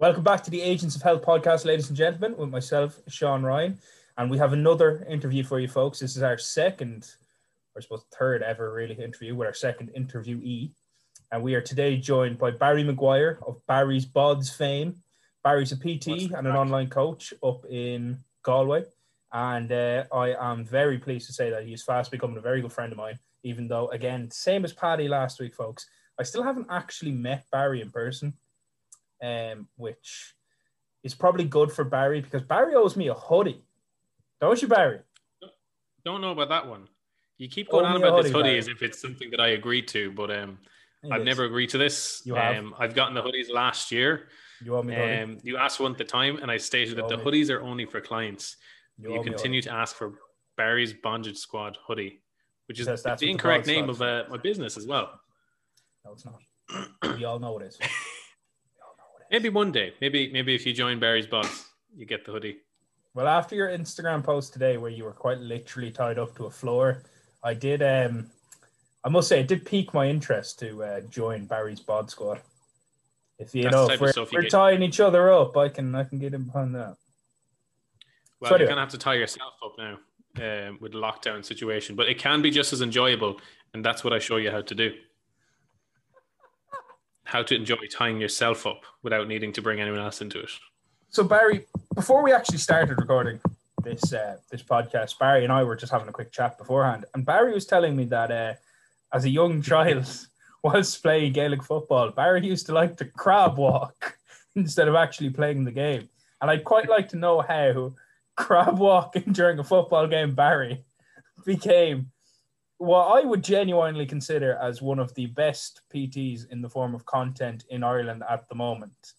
Welcome back to the Agents of Health podcast, ladies and gentlemen, with myself, Sean Ryan. And we have another interview for you folks. This is our second, or I suppose third ever really interview with our second interviewee. And we are today joined by Barry Maguire of Barry's Bods fame. Barry's a PT and an online coach up in Galway. And uh, I am very pleased to say that he is fast becoming a very good friend of mine, even though, again, same as Paddy last week, folks. I still haven't actually met Barry in person, um, which is probably good for Barry because Barry owes me a hoodie. Don't you, Barry? Don't know about that one. You keep going Owe on about this hoodie, hoodie Barry. as if it's something that I agreed to, but um, It I've is. never agreed to this. You have. Um, I've gotten the hoodies last year. You owe me hoodie. Um, you asked one at the time, and I stated You that the me. hoodies are only for clients. You, You, owe me a continue to ask for Barry's Bondage Squad hoodie, which is that's the incorrect name Squad of uh, my business as well. hoodie. No, it's not. we all know it is. We all know it is. Maybe one day, maybe maybe if you join Barry's Bods, you get the hoodie. Well, after your Instagram post today, where you were quite literally tied up to a floor, I did. Um, I must say, it did pique my interest to uh, join Barry's bod squad. If you That's know, if we're, we're tying each other up, I can I can get in behind that. Well, Sorry. you're gonna have to tie yourself up now um, with the lockdown situation, but it can be just as enjoyable, and that's what I show you how to do. How to enjoy tying yourself up without needing to bring anyone else into it. So Barry, before we actually started recording this uh, this podcast, Barry and I were just having a quick chat beforehand, and Barry was telling me that uh, as a young child, whilst playing Gaelic football, Barry used to like to crab walk instead of actually playing the game. And I'd quite like to know how crab walking during a football game, Barry, became what I would genuinely consider as one of the best PTs in the form of content in Ireland at the moment.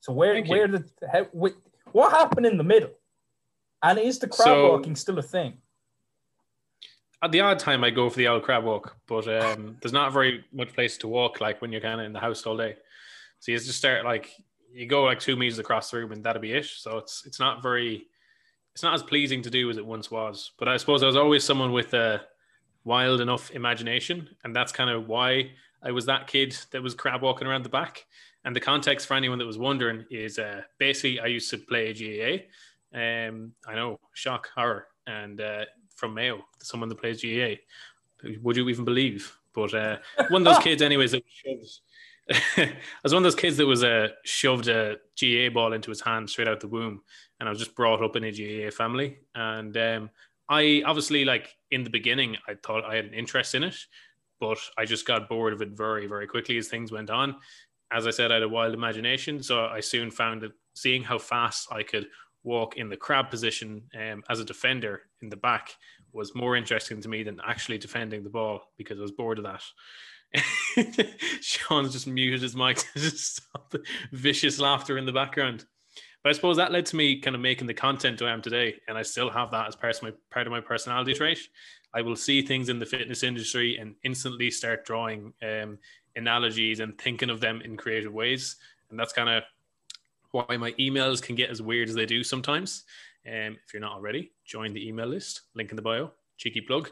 So where Thank you. where did how, what happened in the middle? And is the crab So- walking still a thing? At the odd time, I go for the old crab walk, but um, there's not very much place to walk like when you're kind of in the house all day. So you just start like you go like two meters across the room, and that'll be it. So it's it's not very, it's not as pleasing to do as it once was. But I suppose I was always someone with a wild enough imagination, and that's kind of why I was that kid that was crab walking around the back. And the context for anyone that was wondering is uh, basically I used to play GAA. Um, I know, shock, horror, and uh, from Mayo, someone that plays GAA. Would you even believe? But uh, one of those kids, anyways, that. I was one of those kids that was uh, shoved a GAA ball into his hand straight out the womb, and I was just brought up in a GAA family. And um, I obviously, like in the beginning, I thought I had an interest in it, but I just got bored of it very, very quickly as things went on. As I said, I had a wild imagination, so I soon found that seeing how fast I could walk in the crab position um, as a defender in the back was more interesting to me than actually defending the ball because I was bored of that. Sean's just muted his mic to stop the vicious laughter in the background. But I suppose that led to me kind of making the content I am today, and I still have that as part of my part of my personality trait. I will see things in the fitness industry and instantly start drawing um, analogies and thinking of them in creative ways, and that's kind of why my emails can get as weird as they do sometimes. Um, if you're not already, join the email list. Link in the bio. Cheeky plug.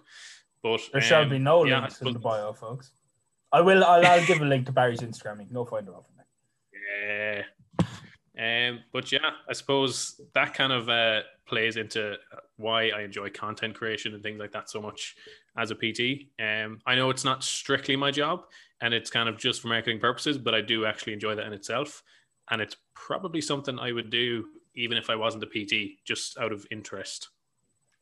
But There shall um, be no yeah, links in the bio, folks. I will. I'll, I'll give a link to Barry's Instagram. You can go find it off of me. Yeah. Um, but yeah, I suppose that kind of uh, plays into why I enjoy content creation and things like that so much as a PT. Um, I know it's not strictly my job and it's kind of just for marketing purposes, but I do actually enjoy that in itself. And it's probably something I would do even if I wasn't a PT, just out of interest.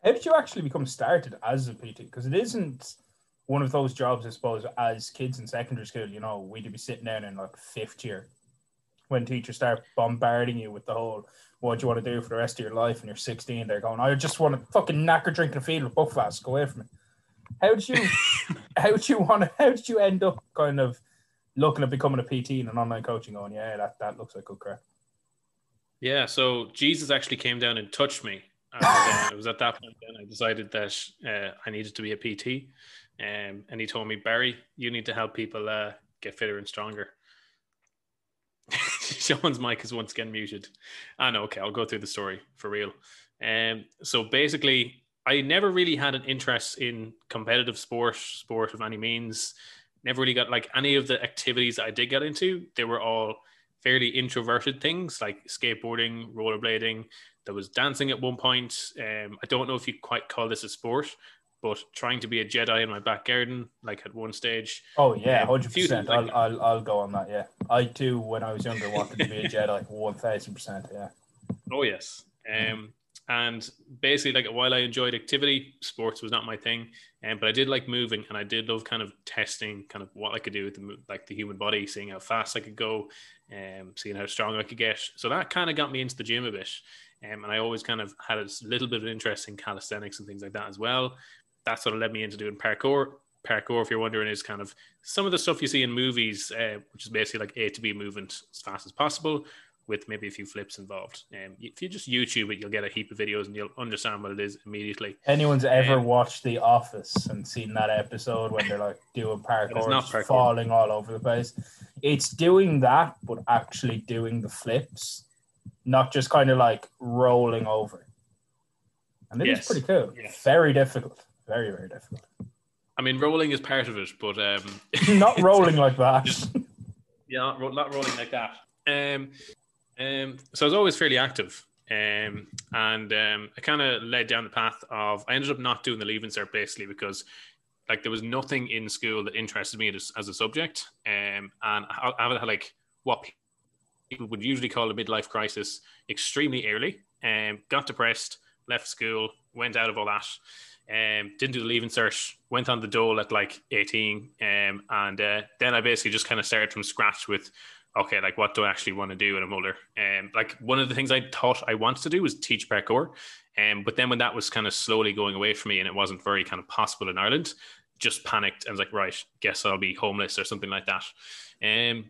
How did you actually become started as a PT? Because it isn't one of those jobs, I suppose, as kids in secondary school, you know, we'd be sitting down in like fifth year when teachers start bombarding you with the whole what do you want to do for the rest of your life and you're 16, they're going, I just want to fucking knacker drinking a field with Buckfast, go away from me. How did you how did you want to how did you end up kind of looking at becoming a PT and an online coaching going, Yeah, that, that looks like good crap. Yeah, so Jesus actually came down and touched me. And it was at that point then I decided that uh, I needed to be a PT. Um, and he told me, Barry, you need to help people uh, get fitter and stronger. Sean's mic is once again muted. I know, okay, I'll go through the story for real. Um, so basically, I never really had an interest in competitive sport, sport of any means. Never really got like any of the activities I did get into, they were all fairly introverted things like skateboarding, rollerblading. There was dancing at one point. Um, I don't know if you quite call this a sport, but trying to be a Jedi in my back garden, like at one stage. Oh yeah, hundred percent. I'll, I'll I'll go on that. Yeah, I too when I was younger wanted to be a Jedi. One thousand percent. Yeah. Oh yes. Um, and basically, like while I enjoyed activity, sports was not my thing. Um, but I did like moving, and I did love kind of testing, kind of what I could do with the like the human body, seeing how fast I could go, um, seeing how strong I could get. So that kind of got me into the gym a bit. Um, and I always kind of had a little bit of interest in calisthenics and things like that as well. That sort of led me into doing parkour. Parkour, if you're wondering, is kind of some of the stuff you see in movies, uh, which is basically like A to B movement as fast as possible with maybe a few flips involved. Um, if you just YouTube it, you'll get a heap of videos and you'll understand what it is immediately. Anyone's ever Um, watched The Office and seen that episode when they're like doing parkour, not parkour. falling all over the place? It's doing that, but actually doing the flips, not just kind of like rolling over. And it is Yes. pretty cool. Yes. Very difficult. Very very difficult. I mean, rolling is part of it, but um, not rolling like that. yeah, not, ro- not rolling like that. Um, um, so I was always fairly active. Um, and um, I kind of led down the path of I ended up not doing the leaving cert basically because like there was nothing in school that interested me as, as a subject. Um, and I, I had like what people would usually call a midlife crisis extremely early. Um, got depressed, left school, went out of all that. Um, didn't do the leaving cert, went on the dole at like 18. Um, and uh, then I basically just kind of started from scratch with, okay, like what do I actually want to do when I'm older? Um, like one of the things I thought I wanted to do was teach parkour. Um, but then when that was kind of slowly going away from me and it wasn't very kind of possible in Ireland, just panicked and was like, right, guess I'll be homeless or something like that. Um,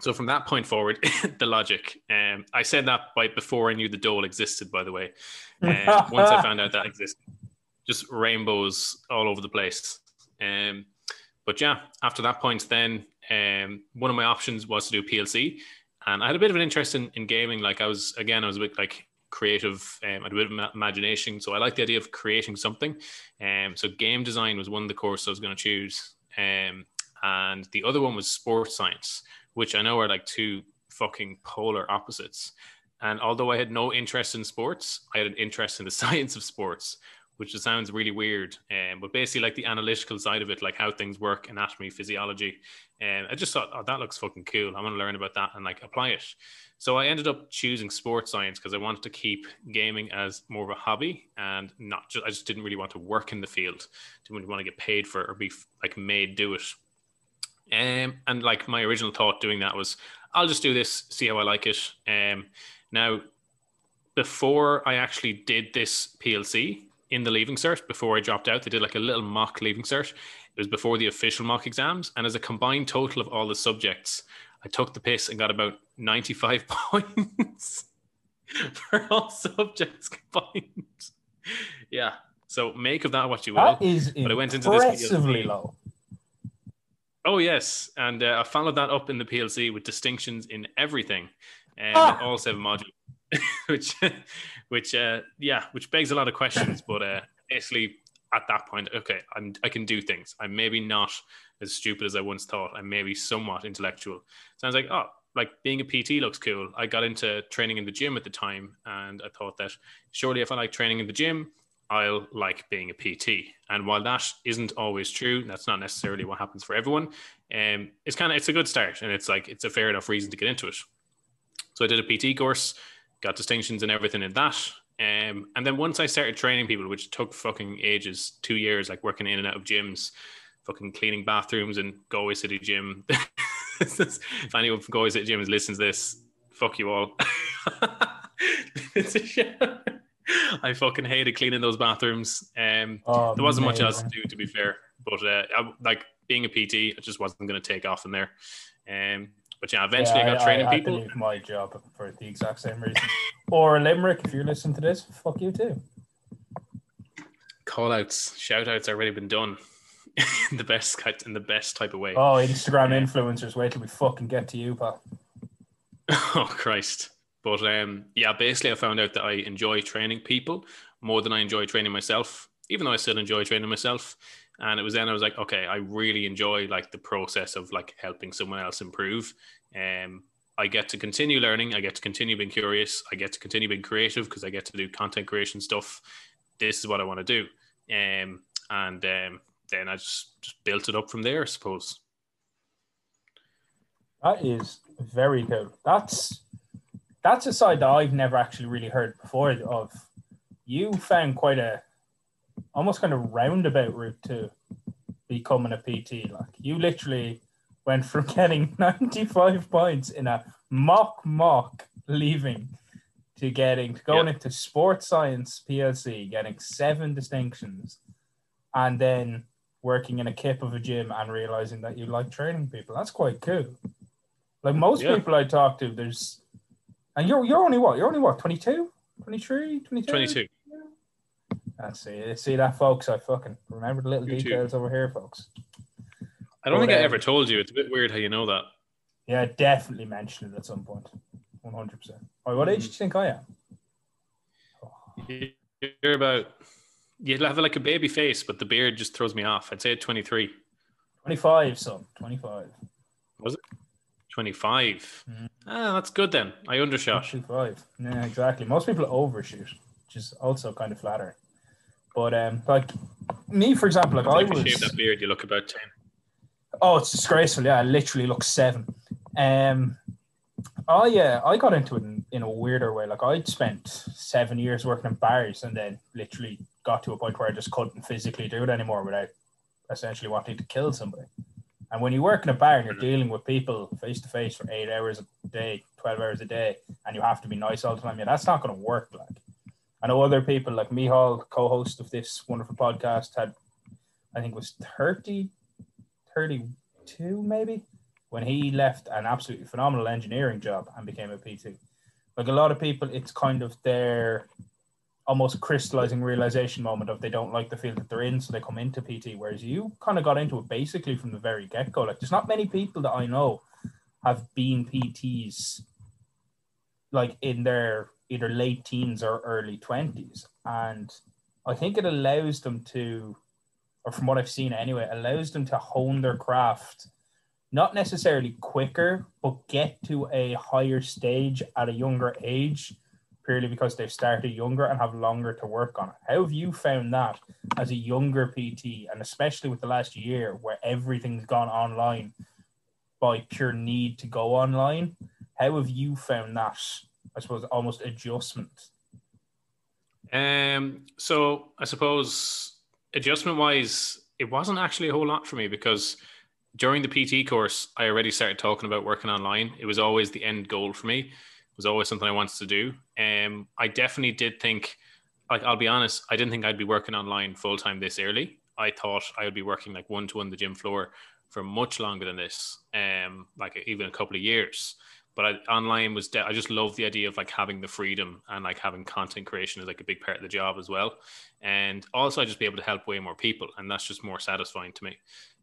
so from that point forward, the logic. Um, I said that by before I knew the dole existed. By the way, um, once I found out that existed, just rainbows all over the place. Um, but yeah, after that point, then um, one of my options was to do PLC, and I had a bit of an interest in, in gaming. Like I was again, I was a bit like creative. Um, I had a bit of imagination, so I like the idea of creating something. Um, so game design was one of the courses I was going to choose, um, and the other one was sports science, which I know are like two fucking polar opposites. And although I had no interest in sports, I had an interest in the science of sports, which just sounds really weird. Um, but basically, like the analytical side of it, like how things work, anatomy, physiology. And I just thought, oh, that looks fucking cool. I want to learn about that and like apply it. So I ended up choosing sports science because I wanted to keep gaming as more of a hobby and not just, I just didn't really want to work in the field. Didn't really want to get paid for it or be like made do it. Um, and like my original thought doing that was, I'll just do this, see how I like it. Um, now, before I actually did this PLC in the leaving cert, before I dropped out, they did like a little mock leaving cert. It was before the official mock exams. And as a combined total of all the subjects, I took the piss and got about 95 points for all subjects combined. Yeah. So make of that what you will. That is But I went into this impressively low. Oh yes, and uh, I followed that up in the PLC with distinctions in everything, um, Ah. all seven modules, which, which, uh, yeah, which begs a lot of questions. But uh, basically, at that point, okay, I'm, I can do things. I'm maybe not as stupid as I once thought. I'm maybe somewhat intellectual. Sounds like oh, like being a PT looks cool. I got into training in the gym at the time, and I thought that surely if I like training in the gym, I'll like being a PT. And while that isn't always true, that's not necessarily what happens for everyone. Um, it's kind of it's a good start, and it's like it's a fair enough reason to get into it. So I did a PT course, got distinctions and everything in that. Um, and then once I started training people, which took fucking ages, two years, like working in and out of gyms, fucking cleaning bathrooms in Galway City Gym. if anyone from Galway City Gym listens to this, fuck you all. it's a shit. I fucking hated cleaning those bathrooms. Um, Oh, there wasn't much else to do, to be fair. But uh, I, like being a PT, I just wasn't going to take off in there. Um, but yeah, eventually Yeah, I got training I had to people. leave my job for the exact same reason. or Limerick, if you're listening to this, fuck you too. Call outs, shout outs already been done. in the best in the best type of way. Oh, Instagram influencers, wait till we fucking get to you, pal. Oh Christ. But um, yeah, basically, I found out that I enjoy training people more than I enjoy training myself, even though I still enjoy training myself. And it was then I was like, okay, I really enjoy like the process of like helping someone else improve. Um, I get to continue learning. I get to continue being curious. I get to continue being creative because I get to do content creation stuff. This is what I want to do. Um, and um, then I just, just built it up from there, I suppose. That is very cool. That's that's a side that I've never actually really heard before of. You found quite a almost kind of roundabout route to becoming a PT. Like you literally went from getting 95 points in a mock mock leaving to getting to going into sports science PLC, getting seven distinctions, and then working in a kip of a gym and realizing that you like training people. That's quite cool. Like most Yeah. people I talk to, there's and you're you're only what? You're only what, 22? 23, 22? 22. That's see, see that folks. I fucking remember the little details over here, folks. I don't But, think I um, ever told you. It's a bit weird how you know that. Yeah, definitely mentioned it at some point. One hundred percent. What age do you think I am? You're about, you'd have like a baby face, but the beard just throws me off. I'd say 23. Twenty five, son. Twenty five. 25. Mhm. Ah, that's good then. I undershot. Twenty five. Yeah, exactly. Most people overshoot, which is also kind of flattering. But um, like me, for example, like I If you shave that beard, you look about 10. Oh, it's disgraceful. Yeah, I literally look seven. Um, I yeah, I got into it in, in a weirder way. Like I'd spent seven years working in bars, and then literally got to a point where I just couldn't physically do it anymore without essentially wanting to kill somebody. And when you work in a bar and you're dealing with people face to face for eight hours a day, twelve hours a day, and you have to be nice all the time, yeah, that's not going to work. Like I know other people, like Mihal, co-host of this wonderful podcast, had I think was 30, 32 maybe when he left an absolutely phenomenal engineering job and became a PT. Like a lot of people, it's kind of their almost crystallizing realization moment of they don't like the field that they're in, so they come into PT. Whereas you kind of got into it basically from the very get go. Like there's not many people that I know have been PTs like in their either late teens or early twenties, and I think it allows them to, or from what I've seen anyway, allows them to hone their craft not necessarily quicker, but get to a higher stage at a younger age, purely because they've started younger and have longer to work on it. How have you found that as a younger PT, and especially with the last year where everything's gone online by pure need to go online? How have you found that? I suppose almost adjustment. Um, so I suppose adjustment wise, it wasn't actually a whole lot for me because during the PT course, I already started talking about working online. It was always the end goal for me. It was always something I wanted to do. Um, I definitely did think, like, I'll be honest, I didn't think I'd be working online full time this early. I thought I would be working like one to one the gym floor for much longer than this, um, like even a couple of years. But I, online was, de- I just love the idea of like having the freedom and like having content creation is like a big part of the job as well. And also, I just be able to help way more people, and that's just more satisfying to me.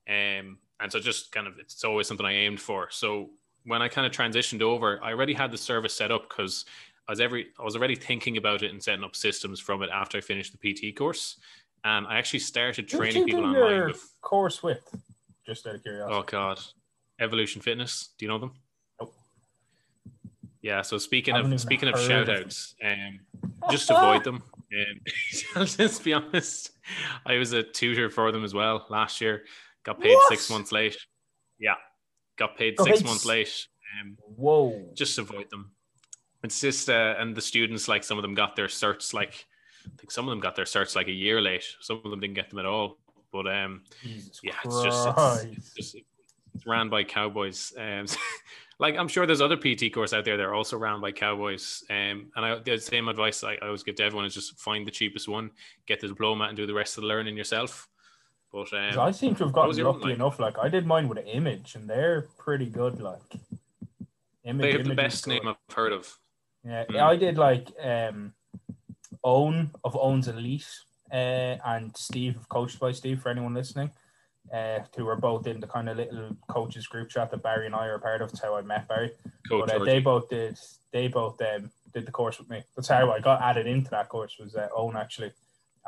Um, and so just kind of it's always something I aimed for. So when I kind of transitioned over, I already had the service set up because I was every I was already thinking about it and setting up systems from it after I finished the PT course. And I actually started training people online with course with? Just out of curiosity. oh god, Evolution Fitness. Do you know them? Yeah. So speaking of speaking of shout outs, um, just avoid them. Um, I'll just be honest. I was a tutor for them as well last year. Got paid What? six months late. Yeah, got paid six months late. Um, Whoa. just avoid them. It's just uh, and the students like some of them got their certs like I think some of them got their certs like a year late. Some of them didn't get them at all. But um, Jesus yeah, Christ. it's just it's, it's just it's ran by cowboys. Um, like I'm sure there's other PT course out there that are also ran by cowboys. Um, and I the same advice I, I always give to everyone is just find the cheapest one, get the diploma, and do the rest of the learning yourself. But um, I seem to have gotten lucky like? enough. Like I did mine with an image, and they're pretty good. Like image, they have the best name I've heard of. Yeah, Mm. I did like um, Own of Own's Elite, uh, and Steve of Coached by Steve. For anyone listening, uh, who were both in the kind of little coaches group chat that Barry and I are a part of. That's how I met Barry. Coach but uh, they both did. They both um, did the course with me. That's how I got added into that course. Was uh, Own actually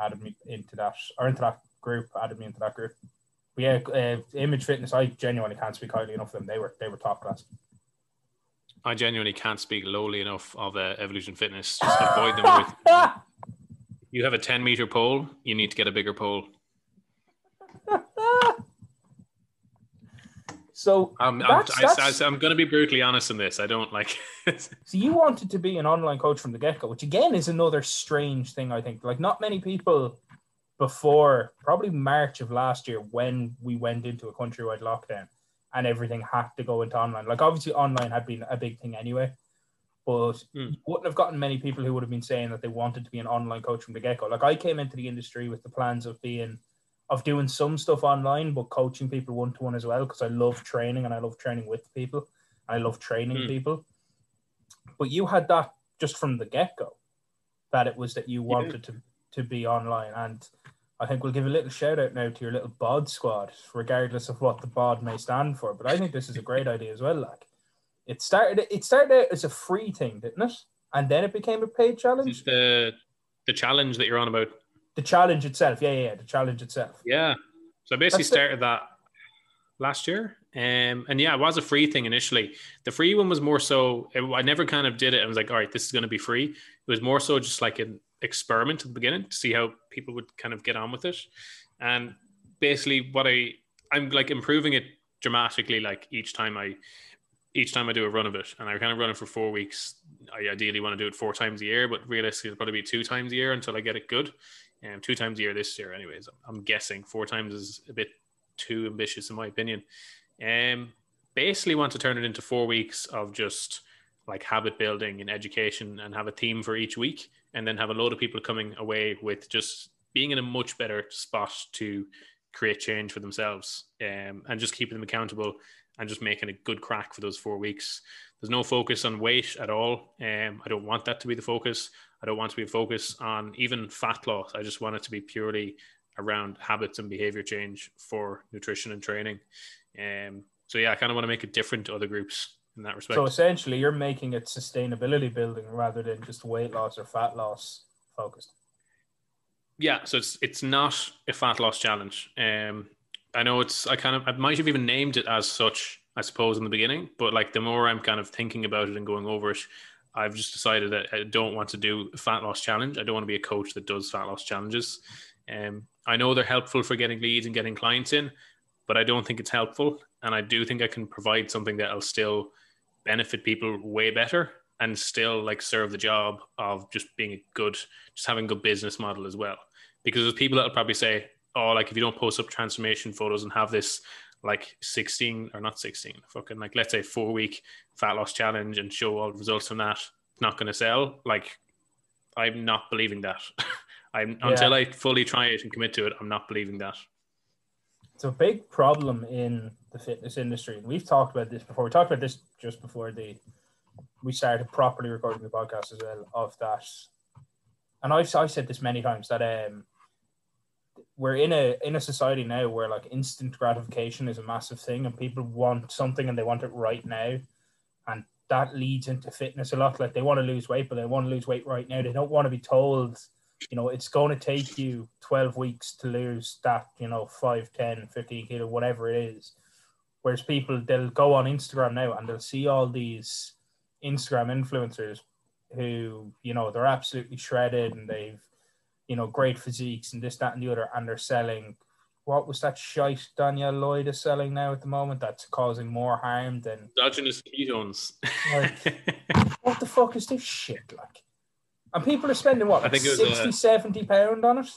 added me into that or into that group? Added me into that group. But yeah, uh, Image Fitness. I genuinely can't speak highly enough of them. They were they were top class. I genuinely can't speak lowly enough of uh, Evolution Fitness. Just avoid them with. You have a 10 meter pole, you need to get a bigger pole. So I'm, I'm, that's, I, I'm going to be brutally honest in this. I don't like. so you wanted to be an online coach from the get go, which again is another strange thing. I think like not many people before probably March of last year when we went into a countrywide lockdown and everything had to go into online. Like obviously online had been a big thing anyway, but Hmm. you wouldn't have gotten many people who would have been saying that they wanted to be an online coach from the get go. Like I came into the industry with the plans of being of doing some stuff online, but coaching people one to one as well because I love training and I love training with people. I love training Hmm. people. But you had that just from the get go, that it was that you wanted to to be online and. I think we'll give a little shout out now to your little bod squad, regardless of what the bod may stand for. But I think this is a great idea as well. Like it started, it started out as a free thing, didn't it? And then it became a paid challenge. It's the the challenge that you're on about. The challenge itself, yeah, yeah, yeah the challenge itself. Yeah. So I basically That's the- started that last year. Um, and yeah, it was a free thing initially. The free one was more so, it, I never kind of did it. I was like, all right, this is going to be free. It was more so just like an experiment at the beginning to see how people would kind of get on with it. And basically, what I, I'm like improving it dramatically, like each time I, each time I do a run of it, and I kind of run it for four weeks. I ideally want to do it four times a year, but realistically, it'll probably be two times a year until I get it good. Um, two times a year this year, anyways. I'm guessing four times is a bit too ambitious in my opinion. Um, basically, want to turn it into four weeks of just like habit building and education, and have a theme for each week, and then have a load of people coming away with just being in a much better spot to create change for themselves, um, and just keeping them accountable and just making a good crack for those four weeks. There's no focus on weight at all. Um, I don't want that to be the focus. I don't want to be a focus on even fat loss. I just want it to be purely around habits and behavior change for nutrition and training. Um, so yeah, I kind of want to make it different to other groups in that respect. So essentially, you're making it sustainability building rather than just weight loss or fat loss focused. yeah, so it's it's not a fat loss challenge. Um, I know it's I kind of I might have even named it as such, I suppose, in the beginning, but like the more I'm kind of thinking about it and going over it, I've just decided that I don't want to do fat loss challenge. I don't want to be a coach that does fat loss challenges. Um, I know they're helpful for getting leads and getting clients in, but I don't think it's helpful. And I do think I can provide something that'll still benefit people way better and still like serve the job of just being a good, just having a good business model as well. Because there's people that'll probably say, oh, like if you don't post up transformation photos and have this like 16 or not 16, fucking like let's say four week fat loss challenge and show all the results from that, not going to sell. Like I'm not believing that. I'm Yeah. until I fully try it and commit to it, I'm not believing that. It's a big problem in the fitness industry. We've talked about this before. We talked about this just before the we started properly recording the podcast as well of that. And I've I've said this many times that um we're in a in a society now where like instant gratification is a massive thing and people want something and they want it right now. And that leads into fitness a lot. Like they want to lose weight, but they want to lose weight right now. They don't want to be told, you know, it's going to take you 12 weeks to lose that, you know, 5, 10, 15 kilo, whatever it is. Whereas people, they'll go on Instagram now and they'll see all these Instagram influencers who, you know, they're absolutely shredded and they've, you know, great physiques and this, that, and the other, and they're selling. What was that shite Danielle Lloyd is selling now at the moment? That's causing more harm than Exogenous ketones. what the fuck is this shit like? And people are spending what, I like think it was, 60, uh, 70 pound on it?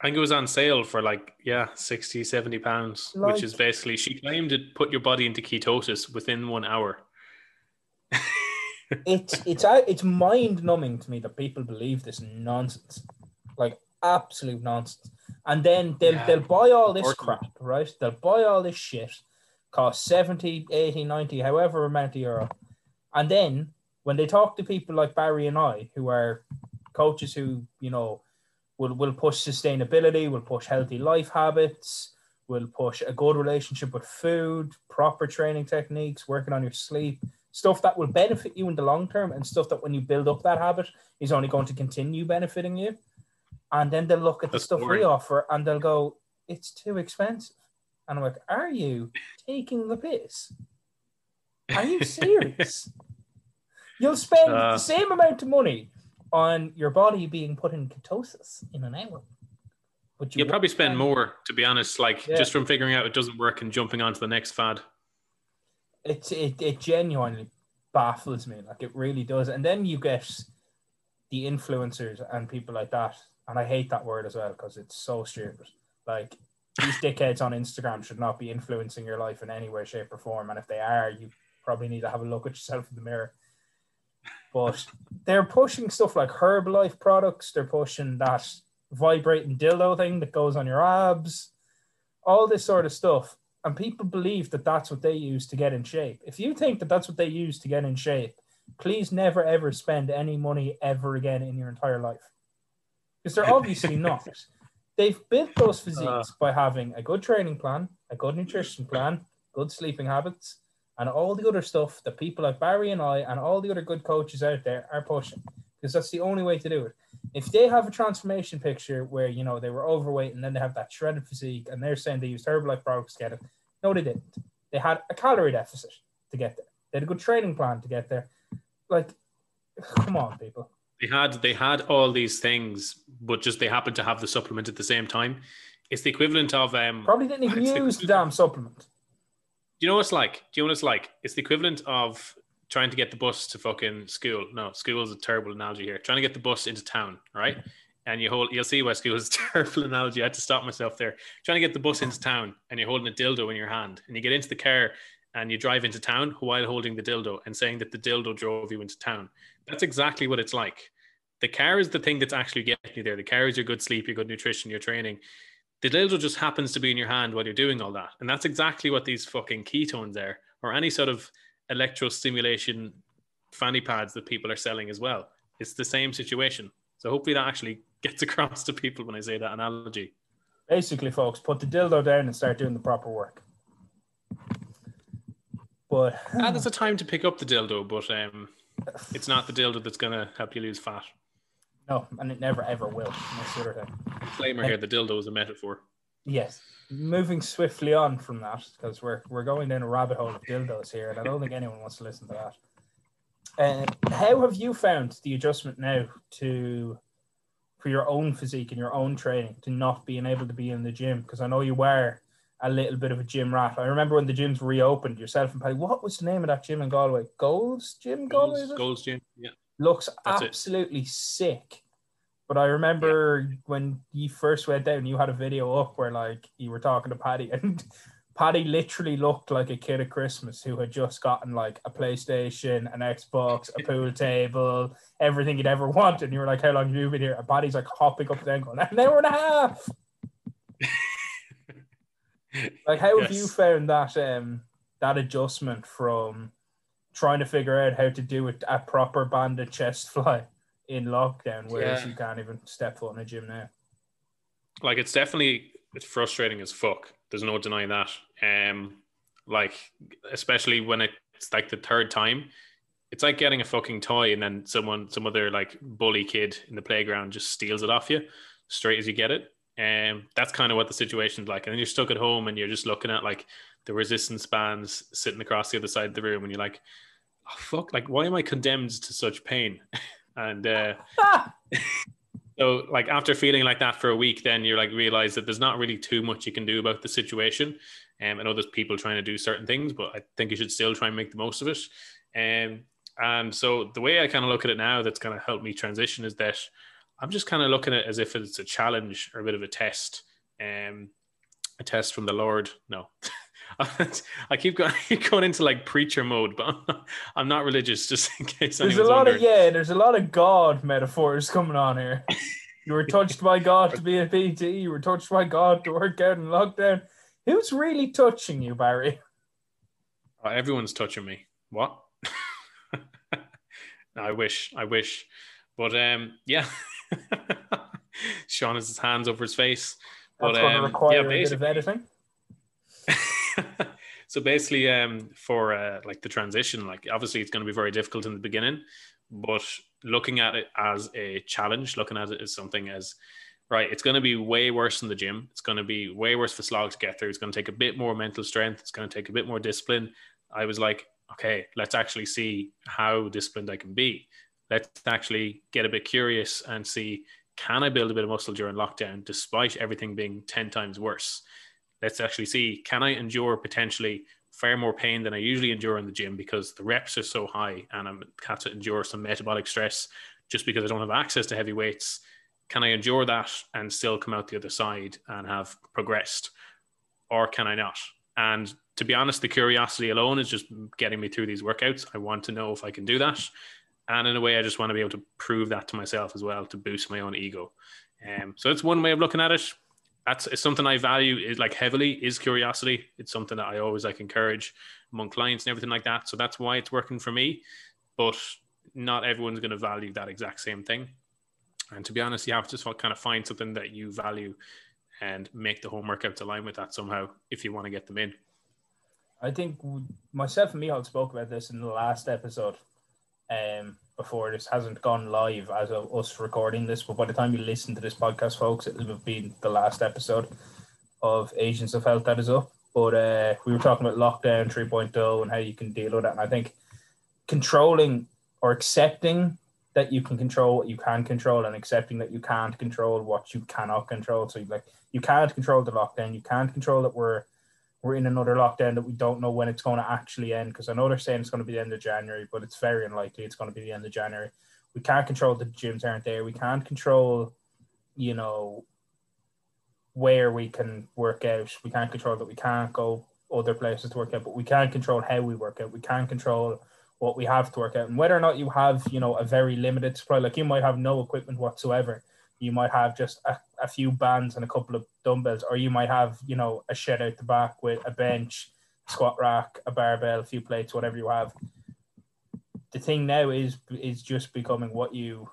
I think it was on sale for like, yeah, 60, 70 pounds, Like- which is basically, she claimed to put your body into ketosis within one hour. It's it's it's mind numbing to me that people believe this nonsense, like absolute nonsense. And then they'll Yeah. they'll buy all this crap, right? They'll buy all this shit, cost 70, 80, 90, however amount of euro. And then when they talk to people like Barry and I, who are coaches who, you know, will will push sustainability, will push healthy life habits, will push a good relationship with food, proper training techniques, working on your sleep, stuff that will benefit you in the long term, and stuff that when you build up that habit is only going to continue benefiting you. And then they'll look at the That's stuff we offer and they'll go, "It's too expensive." And I'm like, "Are you taking the piss?" Are you serious? You'll spend Uh. the same amount of money on your body being put in ketosis in an hour. But you You'll probably spend more, to be honest, like Yeah. just from figuring out it doesn't work and jumping onto the next fad. It, it it genuinely baffles me. Like it really does. And then you get the influencers and people like that. And I hate that word as well because it's so stupid. Like these dickheads on Instagram should not be influencing your life in any way, shape, or form. And if they are, you probably need to have a look at yourself in the mirror. But they're pushing stuff like Herbalife products. They're pushing that vibrating dildo thing that goes on your abs, all this sort of stuff. And people believe that that's what they use to get in shape. If you think that that's what they use to get in shape, please never ever spend any money ever again in your entire life. Because they're obviously not. They've built those physiques Uh. by having a good training plan, a good nutrition plan, good sleeping habits, and all the other stuff that people like Barry and I and all the other good coaches out there are pushing. Because that's the only way to do it. If they have a transformation picture where you know they were overweight and then they have that shredded physique and they're saying they used Herbalife products to get it, no, they didn't. They had a calorie deficit to get there. They had a good training plan to get there. Like, come on, people. They had they had all these things, but just they happened to have the supplement at the same time. It's the equivalent of um. Probably didn't even use the damn supplement. Do you know what it's like? Do you know what it's like? It's the equivalent of trying to get the bus to fucking school. No, school is a terrible analogy here. Trying to get the bus into town, right? And you hold, you'll see is a terrible analogy. I had to stop myself there. Trying to get the bus into town, and you're holding a dildo in your hand, and you get into the car and you drive into town while holding the dildo and saying that the dildo drove you into town. That's exactly what it's like. The car is the thing that's actually getting you there. The car is your good sleep, your good nutrition, your training. The dildo just happens to be in your hand while you're doing all that. And that's exactly what these fucking ketones are, or any sort of electrostimulation fanny pads that people are selling as well. It's the same situation. So hopefully that actually gets across to people when I say that analogy. Basically, folks, put the dildo down and start doing the proper work. But Ah, there's a time to pick up the dildo, but um, it's not the dildo that's going to help you lose fat. no, and it never ever will. That's the other thing. Disclaimer here: the dildo is a metaphor. Yes. Moving swiftly on from that, because we're we're going down a rabbit hole of dildos here, and I don't think anyone wants to listen to that. Uh, how have you found the adjustment now to for your own physique and your own training to not being able to be in the gym? Because I know you were a little bit of a gym rat. I remember when the gyms reopened, yourself and Paddy. What was the name of that gym in Galway? Gold's Gym, Galway. Gold's. Gold's Gym. Yeah. looks That's it. absolutely sick. But I remember when you first went down, you had a video up where like you were talking to Paddy, and Paddy literally looked like a kid at Christmas who had just gotten like a PlayStation, an Xbox, a pool table, everything he'd ever wanted. And you were like, "How long have you been here?" And Paddy's like hopping up and down, going, "An hour and a half." Like, how have you found that um that adjustment from trying to figure out how to do it a proper banded chest fly in lockdown, whereas Yeah. you can't even step foot in a gym now? like it's definitely it's frustrating as fuck. There's no denying that. Um, like especially when it's like the third time, it's like getting a fucking toy and then someone, some other like bully kid in the playground just steals it off you straight as you get it. And um, that's kind of what the situation's like. And then you're stuck at home and you're just looking at like the resistance bands sitting across the other side of the room, and you're like, oh, fuck, like why am I condemned to such pain? and uh! so like after feeling like that for a week, then you're like realize that there's not really too much you can do about the situation. Um, I know there's people trying to do certain things, but I think you should still try and make the most of it. Um, and so the way I kind of look at it now, that's kind of helped me transition is that I'm just kind of looking at it as if it's a challenge or a bit of a test. Um, a test from the Lord. No. I keep going, going into like preacher mode, but I'm not, I'm not religious. Just in case There's a lot wondering. of yeah, there's a lot of God metaphors coming on here. You were touched by God to be a PT. You were touched by God to work out in lockdown. Who's really touching you, Barry? Oh, everyone's touching me. What? I wish, I wish, but um, yeah. Sean has his hands over his face. But That's going to um, require yeah, a bit of basically, editing. so basically, um, for uh, like the transition, like obviously it's going to be very difficult in the beginning, but looking at it as a challenge, looking at it as something as right, it's going to be way worse in the gym. It's going to be way worse for Slog to get through. It's going to take a bit more mental strength. It's going to take a bit more discipline. I was like, okay, let's actually see how disciplined I can be. Let's actually get a bit curious and see can I build a bit of muscle during lockdown despite everything being 10 times worse? Let's actually see can I endure potentially far more pain than I usually endure in the gym because the reps are so high and I'm have to endure some metabolic stress just because I don't have access to heavy weights. Can I endure that and still come out the other side and have progressed? Or can I not? And to be honest, the curiosity alone is just getting me through these workouts. I want to know if I can do that. And in a way, I just want to be able to prove that to myself as well to boost my own ego. Um, so it's one way of looking at it. That's it's something I value is like heavily is curiosity. It's something that I always like encourage among clients and everything like that. So that's why it's working for me. But not everyone's going to value that exact same thing. And to be honest, you have to kind of find something that you value and make the home workouts align with that somehow if you want to get them in. I think myself and Michal spoke about this in the last episode. Um, before this hasn't gone live as of us recording this, but by the time you listen to this podcast, folks, it'll have been the last episode of Agents of Health that is up. But uh, we were talking about lockdown 3.0 and how you can deal with that. And I think controlling or accepting that you can control what you can control and accepting that you can't control what you cannot control. So like you can't control the lockdown, you can't control that we're we're in another lockdown that we don't know when it's going to actually end. Because I know they're saying it's going to be the end of January, but it's very unlikely it's going to be the end of January. We can't control the gyms aren't there. We can't control, you know, where we can work out. We can't control that we can't go other places to work out, but we can't control how we work out. We can't control what we have to work out and whether or not you have you know a very limited supply like you might have no equipment whatsoever you might have just a, a few bands and a couple of dumbbells or you might have you know a shed out the back with a bench squat rack a barbell a few plates whatever you have. The thing now is is just becoming what you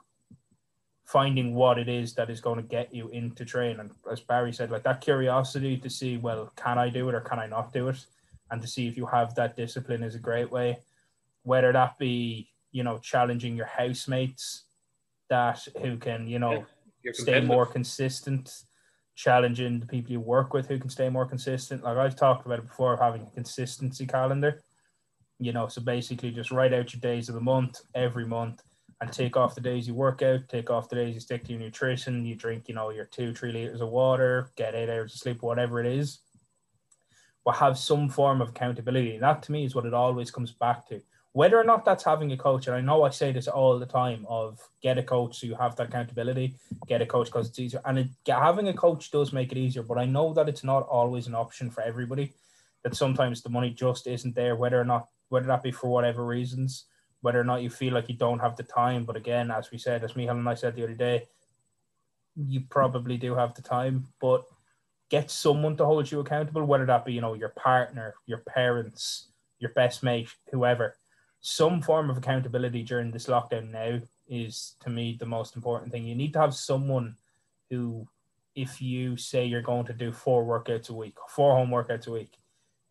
finding what it is that is going to get you into train and as barry said like that curiosity to see well can i do it or can i not do it? And to see if you have that discipline is a great way. Whether that be you know challenging your housemates that who can you know stay more consistent challenging the people you work with who can stay more consistent. Like i've talked about it before having a consistency calendar. You know so basically just write out your days of the month every month and take off the days you work out take off the days you stick to your nutrition you drink you know your two three liters of water get eight hours of sleep whatever it is. But have some form of accountability. And that to me is what it always comes back to whether or not that's having a coach, and I know I say this all the time of get a coach so you have that accountability, get a coach because it's easier. And it, having a coach does make it easier, but I know that it's not always an option for everybody. That sometimes the money just isn't there, whether or not, whether that be for whatever reasons, whether or not you feel like you don't have the time. But again, as we said, as Michal and I said the other day, you probably do have the time, but get someone to hold you accountable, whether that be, you know, your partner, your parents, your best mate, whoever some form of accountability during this lockdown now is to me the most important thing. You need to have someone who, if you say you're going to do four workouts a week, four home workouts a week,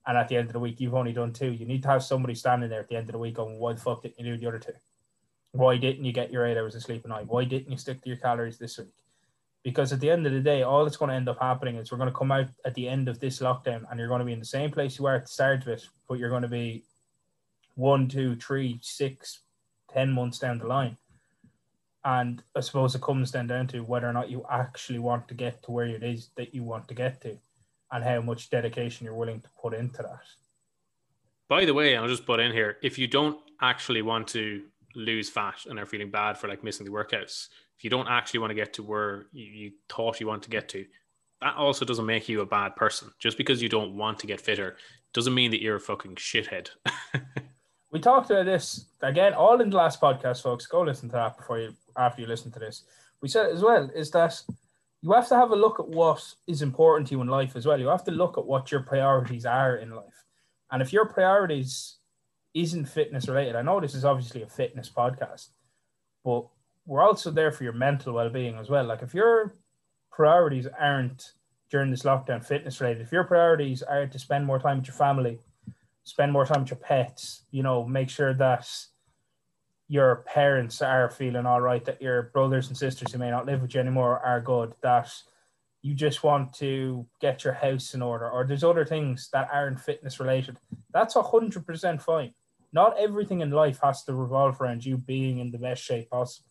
and at the end of the week you've only done two, you need to have somebody standing there at the end of the week going, "Why the fuck didn't you do the other two? Why didn't you get your eight hours of sleep a night? Why didn't you stick to your calories this week?" Because at the end of the day, all that's going to end up happening is we're going to come out at the end of this lockdown, and you're going to be in the same place you were at the start of it, but you're going to be one, two, three, six, ten months down the line. And I suppose it comes then down to whether or not you actually want to get to where it is that you want to get to and how much dedication you're willing to put into that. By the way, I'll just put in here if you don't actually want to lose fat and are feeling bad for like missing the workouts, if you don't actually want to get to where you, thought you want to get to, that also doesn't make you a bad person. Just because you don't want to get fitter doesn't mean that you're a fucking shithead. we talked about this again all in the last podcast, folks. Go listen to that before you after you listen to this. We said as well is that you have to have a look at what is important to you in life as well. You have to look at what your priorities are in life. And if your priorities isn't fitness related, I know this is obviously a fitness podcast, but we're also there for your mental well being as well. Like if your priorities aren't during this lockdown fitness related, if your priorities are to spend more time with your family, spend more time with your pets, you know, make sure that your parents are feeling all right, that your brothers and sisters who may not live with you anymore are good, that you just want to get your house in order, or there's other things that aren't fitness related. That's a hundred percent fine. not everything in life has to revolve around you being in the best shape possible.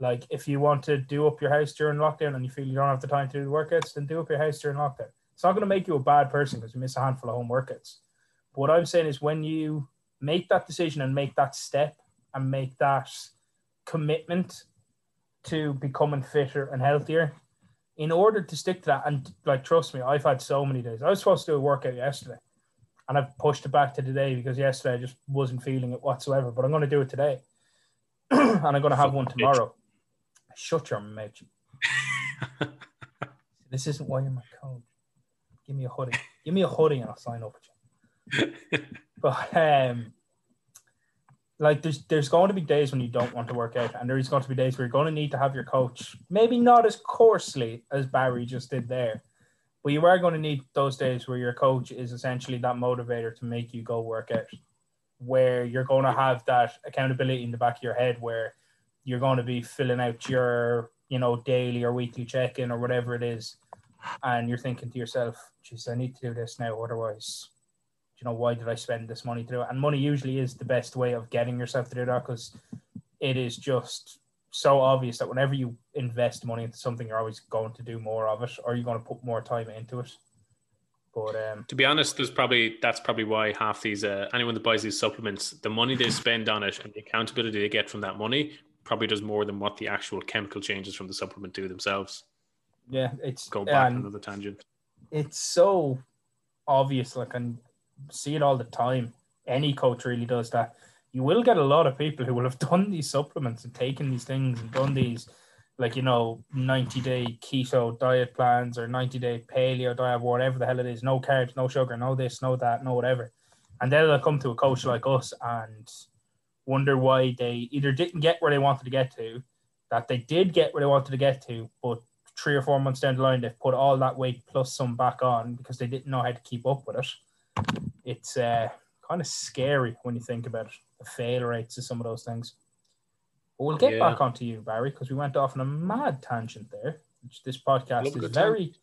Like if you want to do up your house during lockdown and you feel you don't have the time to do the workouts, then do up your house during lockdown. It's not going to make you a bad person because you miss a handful of home workouts. What I'm saying is when you make that decision and make that step and make that commitment to becoming fitter and healthier, in order to stick to that, and like trust me, I've had so many days. I was supposed to do a workout yesterday, and I've pushed it back to today because yesterday I just wasn't feeling it whatsoever. But I'm going to do it today, and I'm going to have one tomorrow. Shut your mouth. this isn't why you're my coach. Give me a hoodie. Give me a hoodie, and I'll sign up with you. But um, like there's there's going to be days when you don't want to work out, and there's going to be days where you're going to need to have your coach, maybe not as coarsely as Barry just did there, but you are going to need those days where your coach is essentially that motivator to make you go work out, where you're going to have that accountability in the back of your head, where you're going to be filling out your you know daily or weekly check-in or whatever it is, and you're thinking to yourself, "Geez, I need to do this now, otherwise." You know, why did I spend this money to do it? And money usually is the best way of getting yourself to do that because it is just so obvious that whenever you invest money into something, you're always going to do more of it or you're going to put more time into it. But um, to be honest, there's probably that's probably why half these uh, anyone that buys these supplements, the money they spend on it and the accountability they get from that money probably does more than what the actual chemical changes from the supplement do themselves. Yeah, it's go back um, another tangent. It's so obvious, like, and see it all the time. Any coach really does that. You will get a lot of people who will have done these supplements and taken these things and done these, like, you know, 90 day keto diet plans or 90 day paleo diet, whatever the hell it is no carbs, no sugar, no this, no that, no whatever. And then they'll come to a coach like us and wonder why they either didn't get where they wanted to get to, that they did get where they wanted to get to, but three or four months down the line, they've put all that weight plus some back on because they didn't know how to keep up with it it's uh, kind of scary when you think about it, the fail rates of some of those things. But we'll get yeah. back onto you, Barry, because we went off on a mad tangent there, which this podcast is very, time.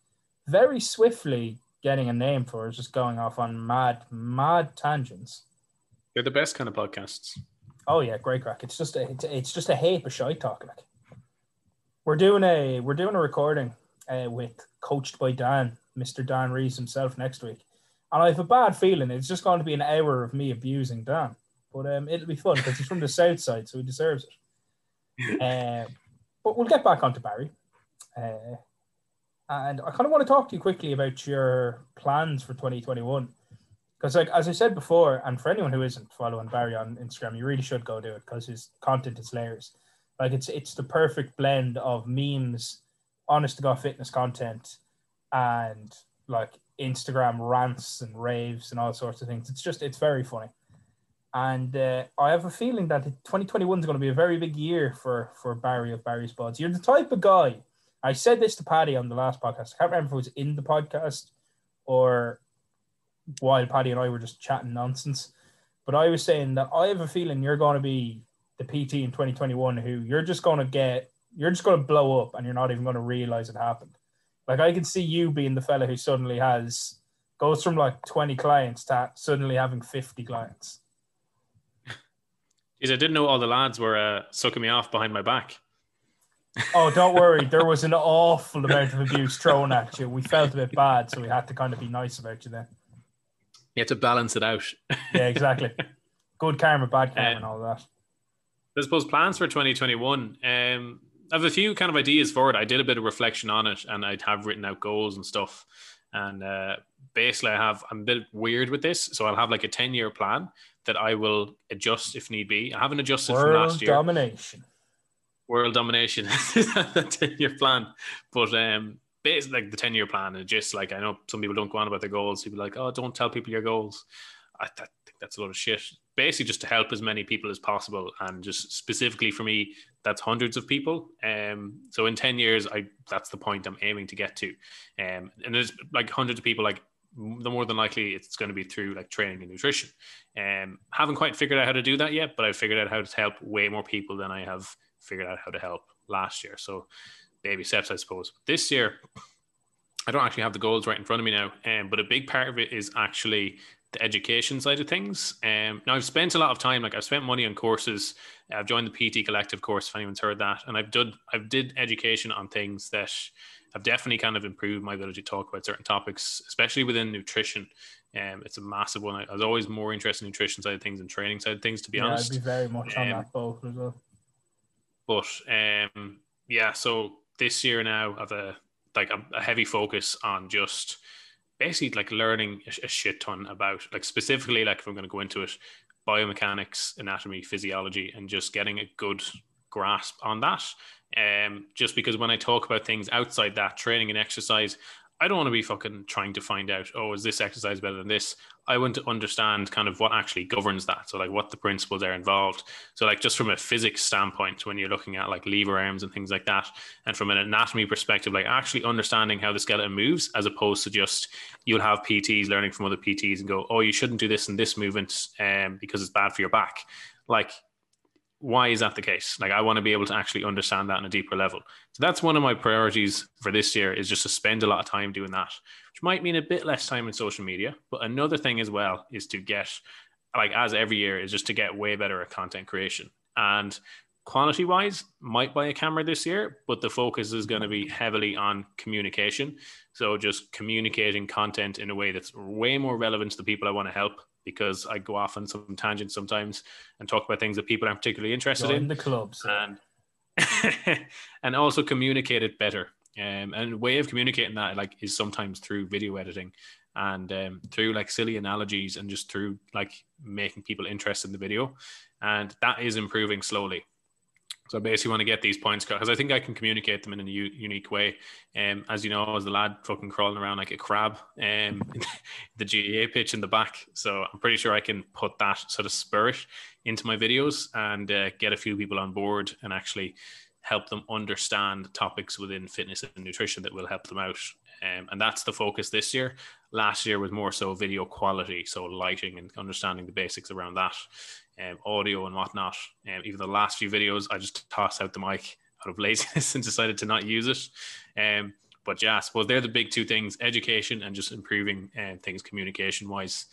very swiftly getting a name for. Is just going off on mad, mad tangents. They're the best kind of podcasts. Oh yeah, great crack. It's just a, it's, it's just a heap of shite talk. Like we're doing a we're doing a recording uh, with coached by Dan, Mr. Dan Reeves himself next week. And I have a bad feeling it's just going to be an hour of me abusing Dan. But um, it'll be fun because he's from the south side, so he deserves it. Uh, but we'll get back onto Barry. Uh, and I kind of want to talk to you quickly about your plans for 2021. Because, like as I said before, and for anyone who isn't following Barry on Instagram, you really should go do it because his content is layers. Like it's it's the perfect blend of memes, honest to god fitness content, and like Instagram rants and raves and all sorts of things. It's just it's very funny, and uh, I have a feeling that 2021 is going to be a very big year for for Barry of Barry's Bods. You're the type of guy. I said this to Paddy on the last podcast. I can't remember if it was in the podcast or while Paddy and I were just chatting nonsense. But I was saying that I have a feeling you're going to be the PT in 2021 who you're just going to get, you're just going to blow up and you're not even going to realize it happened. Like I can see you being the fella who suddenly has goes from like 20 clients to suddenly having 50 clients. Is I didn't know all the lads were uh, sucking me off behind my back. Oh, don't worry. There was an awful amount of abuse thrown at you. We felt a bit bad, so we had to kind of be nice about you then. You had to balance it out. yeah, exactly. Good karma, bad karma, um, and all that. I suppose plans for 2021. Um, I have a few kind of ideas for it. I did a bit of reflection on it, and I'd have written out goals and stuff. And uh, basically, I have I'm a bit weird with this, so I'll have like a ten year plan that I will adjust if need be. I haven't adjusted World from last year. Domination. World domination. the ten year plan, but um, basically like the ten year plan and just like I know some people don't go on about their goals. People like, oh, don't tell people your goals. I, I think that's a lot of shit. Basically just to help as many people as possible. And just specifically for me that's hundreds of people. Um so in 10 years i that's the point i'm aiming to get to. Um and there's like hundreds of people like the more than likely it's going to be through like training and nutrition. Um haven't quite figured out how to do that yet but i've figured out how to help way more people than i have figured out how to help last year. So baby steps i suppose. This year I don't actually have the goals right in front of me now, um, but a big part of it is actually the education side of things. Um, now I've spent a lot of time, like I've spent money on courses. I've joined the PT Collective course, if anyone's heard that, and I've done I've did education on things that have definitely kind of improved my ability to talk about certain topics, especially within nutrition. Um, it's a massive one. I, I was always more interested in nutrition side of things and training side of things, to be yeah, honest. I'd be very much on Um, that boat as well. But um, yeah, so this year now I've a like a, a heavy focus on just basically like learning a, shit ton about like specifically like if I'm going to go into it, biomechanics, anatomy, physiology, and just getting a good grasp on that. Um, just because when I talk about things outside that training and exercise, I don't want to be fucking trying to find out, oh, is this exercise better than this? I want to understand kind of what actually governs that. So like what the principles are involved. So like just from a physics standpoint, when you're looking at like lever arms and things like that, and from an anatomy perspective, like actually understanding how the skeleton moves, as opposed to just you'll have PTs learning from other PTs and go, oh, you shouldn't do this in this movement um, because it's bad for your back. Like why is that the case? Like I want to be able to actually understand that on a deeper level. So that's one of my priorities for this year is just to spend a lot of time doing that, which might mean a bit less time in social media. But another thing as well is to get like as every year is just to get way better at content creation. And quality wise, might buy a camera this year, but the focus is going to be heavily on communication. So just communicating content in a way that's way more relevant to the people I want to help because I go off on some tangents sometimes and talk about things that people aren't particularly interested Join in the clubs and and also communicate it better. Um, and a way of communicating that like is sometimes through video editing and um, through like silly analogies and just through like making people interested in the video, and that is improving slowly. So I basically want to get these points because I think I can communicate them in a u- unique way. Um, as you know, as the lad fucking crawling around like a crab, um, the GAA pitch in the back. So I'm pretty sure I can put that sort of spirit into my videos and uh, get a few people on board and actually help them understand topics within fitness and nutrition that will help them out. Um, and that's the focus this year. Last year was more so video quality, so lighting and understanding the basics around that, um, audio and whatnot. Um, even the last few videos, I just tossed out the mic out of laziness and decided to not use it. Um, but yeah, I suppose they're the big two things: education and just improving um, things communication wise.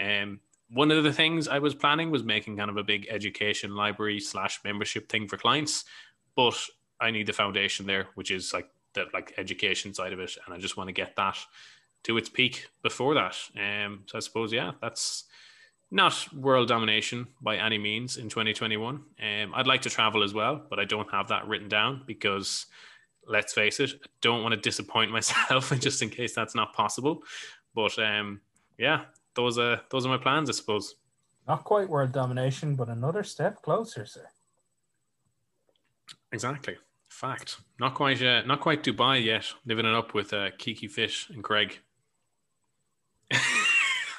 Um, one of the things I was planning was making kind of a big education library slash membership thing for clients, but I need the foundation there, which is like the like education side of it, and I just want to get that to its peak before that. Um, so I suppose yeah, that's not world domination by any means in 2021. Um, I'd like to travel as well, but I don't have that written down because let's face it, I don't want to disappoint myself, and just in case that's not possible. But um, yeah, those are those are my plans, I suppose. Not quite world domination, but another step closer, sir. Exactly. Fact. Not quite. Uh, not quite Dubai yet. Living it up with uh, Kiki Fish and Craig.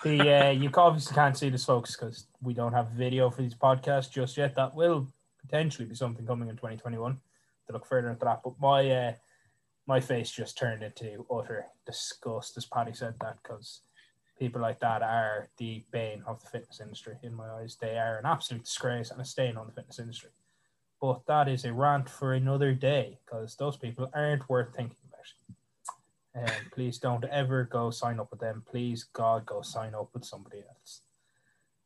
The uh, you obviously can't see this, folks, because we don't have video for these podcasts just yet. That will potentially be something coming in 2021 to look further into that. But my uh, my face just turned into utter disgust as Paddy said that because people like that are the bane of the fitness industry in my eyes. They are an absolute disgrace and a stain on the fitness industry. But that is a rant for another day because those people aren't worth thinking And please don't ever go sign up with them. Please, God, go sign up with somebody else.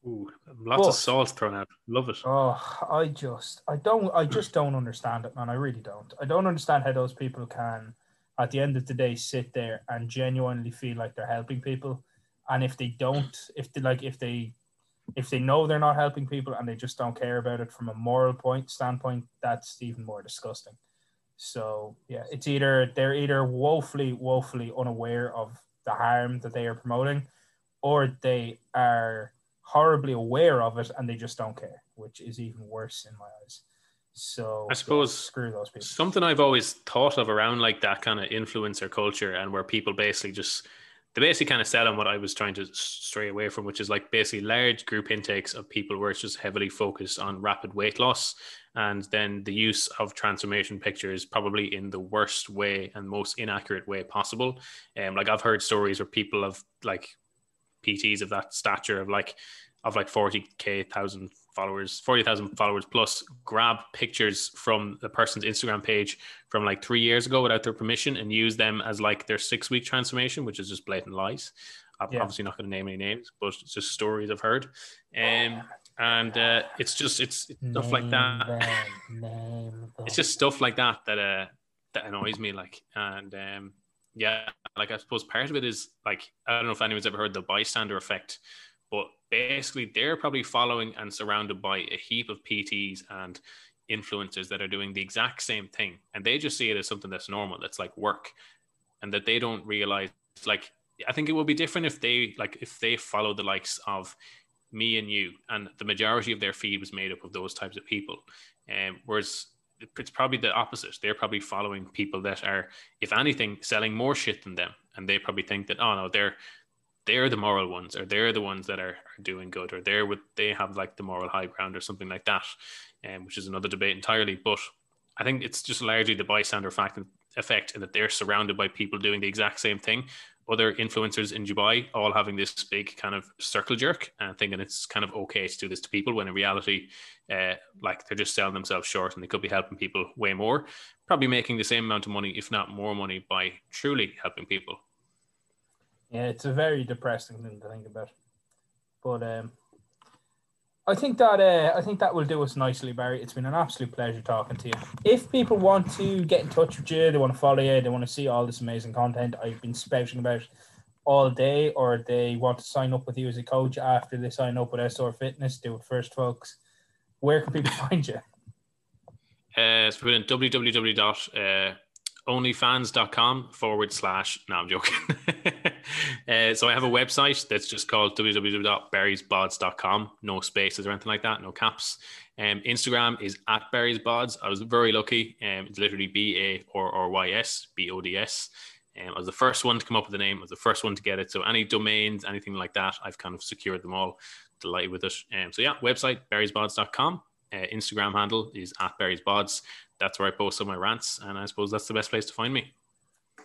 Ooh, lots But- of salt thrown out. Love it. Oh, I just, I don't, I just don't understand it, man. I really don't. I don't understand how those people can, at the end of the day, sit there and genuinely feel like they're helping people, and if they don't, if they like, if they, if they know they're not helping people and they just don't care about it from a moral point standpoint, that's even more disgusting. So yeah, it's either they're either woefully, woefully unaware of the harm that they are promoting, or they are horribly aware of it and they just don't care, which is even worse in my eyes. So I suppose screw those people. Something I've always thought of around like that kind of influencer culture and where people basically just they basically kind of sell on what I was trying to stray away from, which is like basically large group intakes of people where it's just heavily focused on rapid weight loss. And then the use of transformation pictures probably in the worst way and most inaccurate way possible. Um, like I've heard stories where people have like PTs of that stature of like of like 40k thousand followers 40,000 followers plus grab pictures from the person's Instagram page from like 3 years ago without their permission and use them as like their 6 week transformation which is just blatant lies I'm Yeah. obviously not going to name any names, but it's just stories I've heard. Um, and uh, it's just it's it's stuff like that. Name them. It's just stuff like that that uh that annoys me. Like, and um, yeah, like I suppose part of it is like I don't know if anyone's ever heard the bystander effect, but basically they're probably following and surrounded by a heap of PTs and influencers that are doing the exact same thing, and they just see it as something that's normal, that's like work, and that they don't realize. Like, I think it would be different if they like if they follow the likes of me and you, and the majority of their feed was made up of those types of people. Um, whereas it's probably the opposite. They're probably following people that are, if anything, selling more shit than them, and they probably think that oh no, they're they're the moral ones, or they're the ones that are, are doing good, or they're with they have like the moral high ground, or something like that, um, which is another debate entirely. But I think it's just largely the bystander fact effect, and that they're surrounded by people doing the exact same thing. Other influencers in Dubai all having this big kind of circle jerk and thinking it's kind of okay to do this to people when in reality, uh, like they're just selling themselves short and they could be helping people way more, probably making the same amount of money, if not more money, by truly helping people. Yeah, it's a very depressing thing to think about. But um, I think that uh, I think that will do us nicely, Barry. It's been an absolute pleasure talking to you. If people want to get in touch with you, they want to follow you, they want to see all this amazing content I've been spouting about all day, or they want to sign up with you as a coach after they sign up with SR Fitness, do it first, folks. Where can people find you? Uh, so we're www.onlyfans.com forward slash. No, I'm joking. uh, so I have a website that's just called www.barrysbods.com. No spaces or anything like that, no caps. Um, Instagram is at barrysbods. I was very lucky. Um, it's literally B A or or Y S B O D S. Um, I was the first one to come up with the name. I was the first one to get it. So any domains, anything like that, I've kind of secured them all. Delighted with it. Um, so yeah, website barrysbods.com. Uh, Instagram handle is at barrysbods. That's where I post all my rants, and I suppose that's the best place to find me.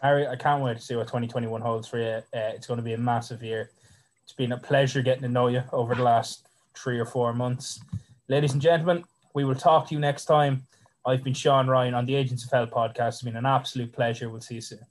Harry, I can't wait to see what 2021 holds for you. Uh, it's going to be a massive year. It's been a pleasure getting to know you over the last three or four months. Ladies and gentlemen, we will talk to you next time. I've been Sean Ryan on the Agents of Hell podcast. It's been an absolute pleasure. We'll see you soon.